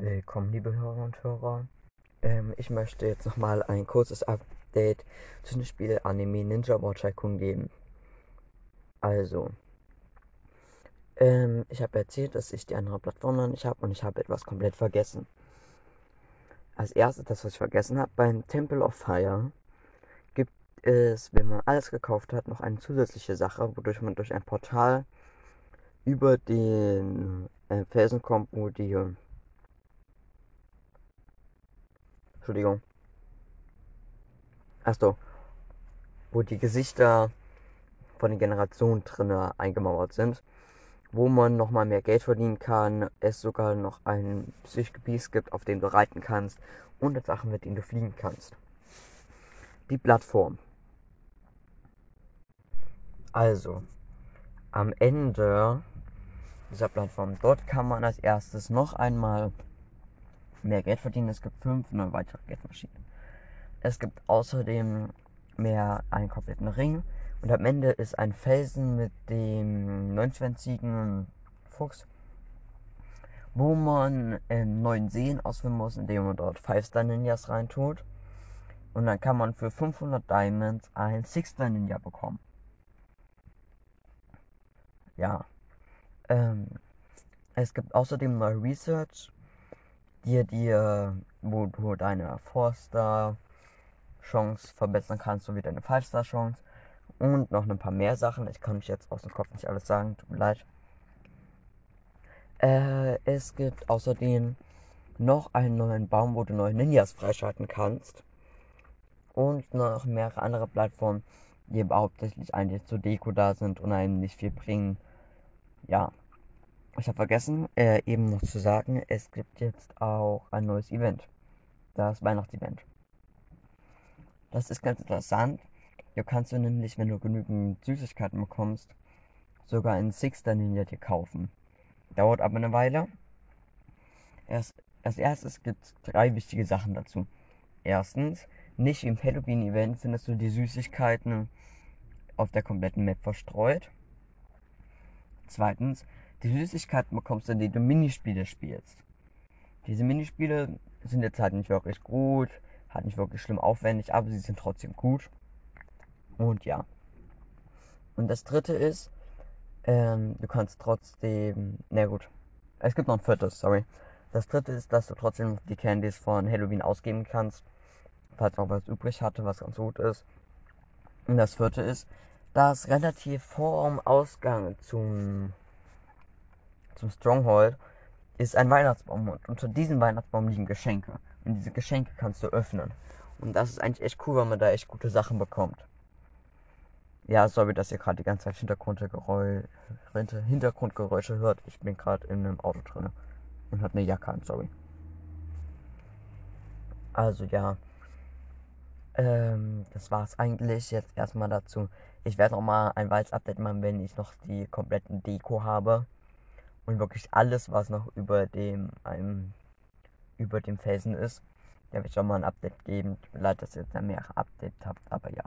Willkommen, liebe Hörer und Hörer. Ähm, ich möchte jetzt nochmal ein kurzes Update zu dem Spiel Anime Ninja War Tycoon geben. Also, ähm, ich habe erzählt, dass ich die andere Plattform noch nicht habe und ich habe etwas komplett vergessen. Als erstes, das was ich vergessen habe, beim Temple of Fire gibt es, wenn man alles gekauft hat, noch eine zusätzliche Sache, wodurch man durch ein Portal über den äh, Felsen kommt, wo die Entschuldigung. Achso. Wo die Gesichter von den Generationen drinne eingemauert sind. Wo man nochmal mehr Geld verdienen kann. Es sogar noch ein Psychgebiet gibt, auf dem du reiten kannst. Und Sachen, mit denen du fliegen kannst. Die Plattform. Also, am Ende dieser Plattform, dort kann man als erstes noch einmal mehr Geld verdienen. Es gibt fünf neue weitere Geldmaschinen. Es gibt außerdem mehr einen kompletten Ring. Und am Ende ist ein Felsen mit dem 29 Fuchs, wo man in neuen Seen ausführen muss, indem man dort 5-Star Ninjas reintut. Und dann kann man für 500 Diamonds ein 6-Star Ninja bekommen. Ja. Ähm, es gibt außerdem neue Research dir dir, wo du deine Four-Star-Chance verbessern kannst, sowie deine Five-Star-Chance. Und noch ein paar mehr Sachen. Ich kann mich jetzt aus dem Kopf nicht alles sagen, tut mir leid. Äh, es gibt außerdem noch einen neuen Baum, wo du neue Ninjas freischalten kannst. Und noch mehrere andere Plattformen, die hauptsächlich eigentlich zur Deko da sind und einem nicht viel bringen. Ja, ich habe vergessen, äh, eben noch zu sagen, es gibt jetzt auch ein neues Event. Das Weihnachtsevent. Das ist ganz interessant. Hier kannst du nämlich, wenn du genügend Süßigkeiten bekommst, sogar einen Sixter Ninja dir kaufen. Dauert aber eine Weile. Erst, als erstes gibt es drei wichtige Sachen dazu. Erstens, nicht im Halloween-Event findest du die Süßigkeiten auf der kompletten Map verstreut. Zweitens, die Süßigkeiten bekommst du, indem du Minispiele spielst. Diese Minispiele sind jetzt halt nicht wirklich gut, halt nicht wirklich schlimm aufwendig, aber sie sind trotzdem gut. Und ja. Und das dritte ist, ähm, du kannst trotzdem, na gut, es gibt noch ein viertes, sorry. Das dritte ist, dass du trotzdem die Candies von Halloween ausgeben kannst, falls noch was übrig hatte, was ganz gut ist. Und das vierte ist, dass relativ vorm Ausgang zum zum Stronghold, ist ein Weihnachtsbaum und unter diesem Weihnachtsbaum liegen Geschenke. Und diese Geschenke kannst du öffnen. Und das ist eigentlich echt cool, weil man da echt gute Sachen bekommt. Ja, sorry, dass ihr gerade die ganze Zeit Hintergrundgeräusche, Hintergrundgeräusche hört. Ich bin gerade in einem Auto drin und hat eine Jacke an, sorry. Also ja. Ähm, das war's eigentlich jetzt erstmal dazu. Ich werde noch mal ein weiteres Update machen, wenn ich noch die kompletten Deko habe und wirklich alles, was noch über dem, einem, über dem Felsen ist. Da ich auch mal ein Update geben. Leid, dass ihr jetzt mehrere Updates habt, aber ja.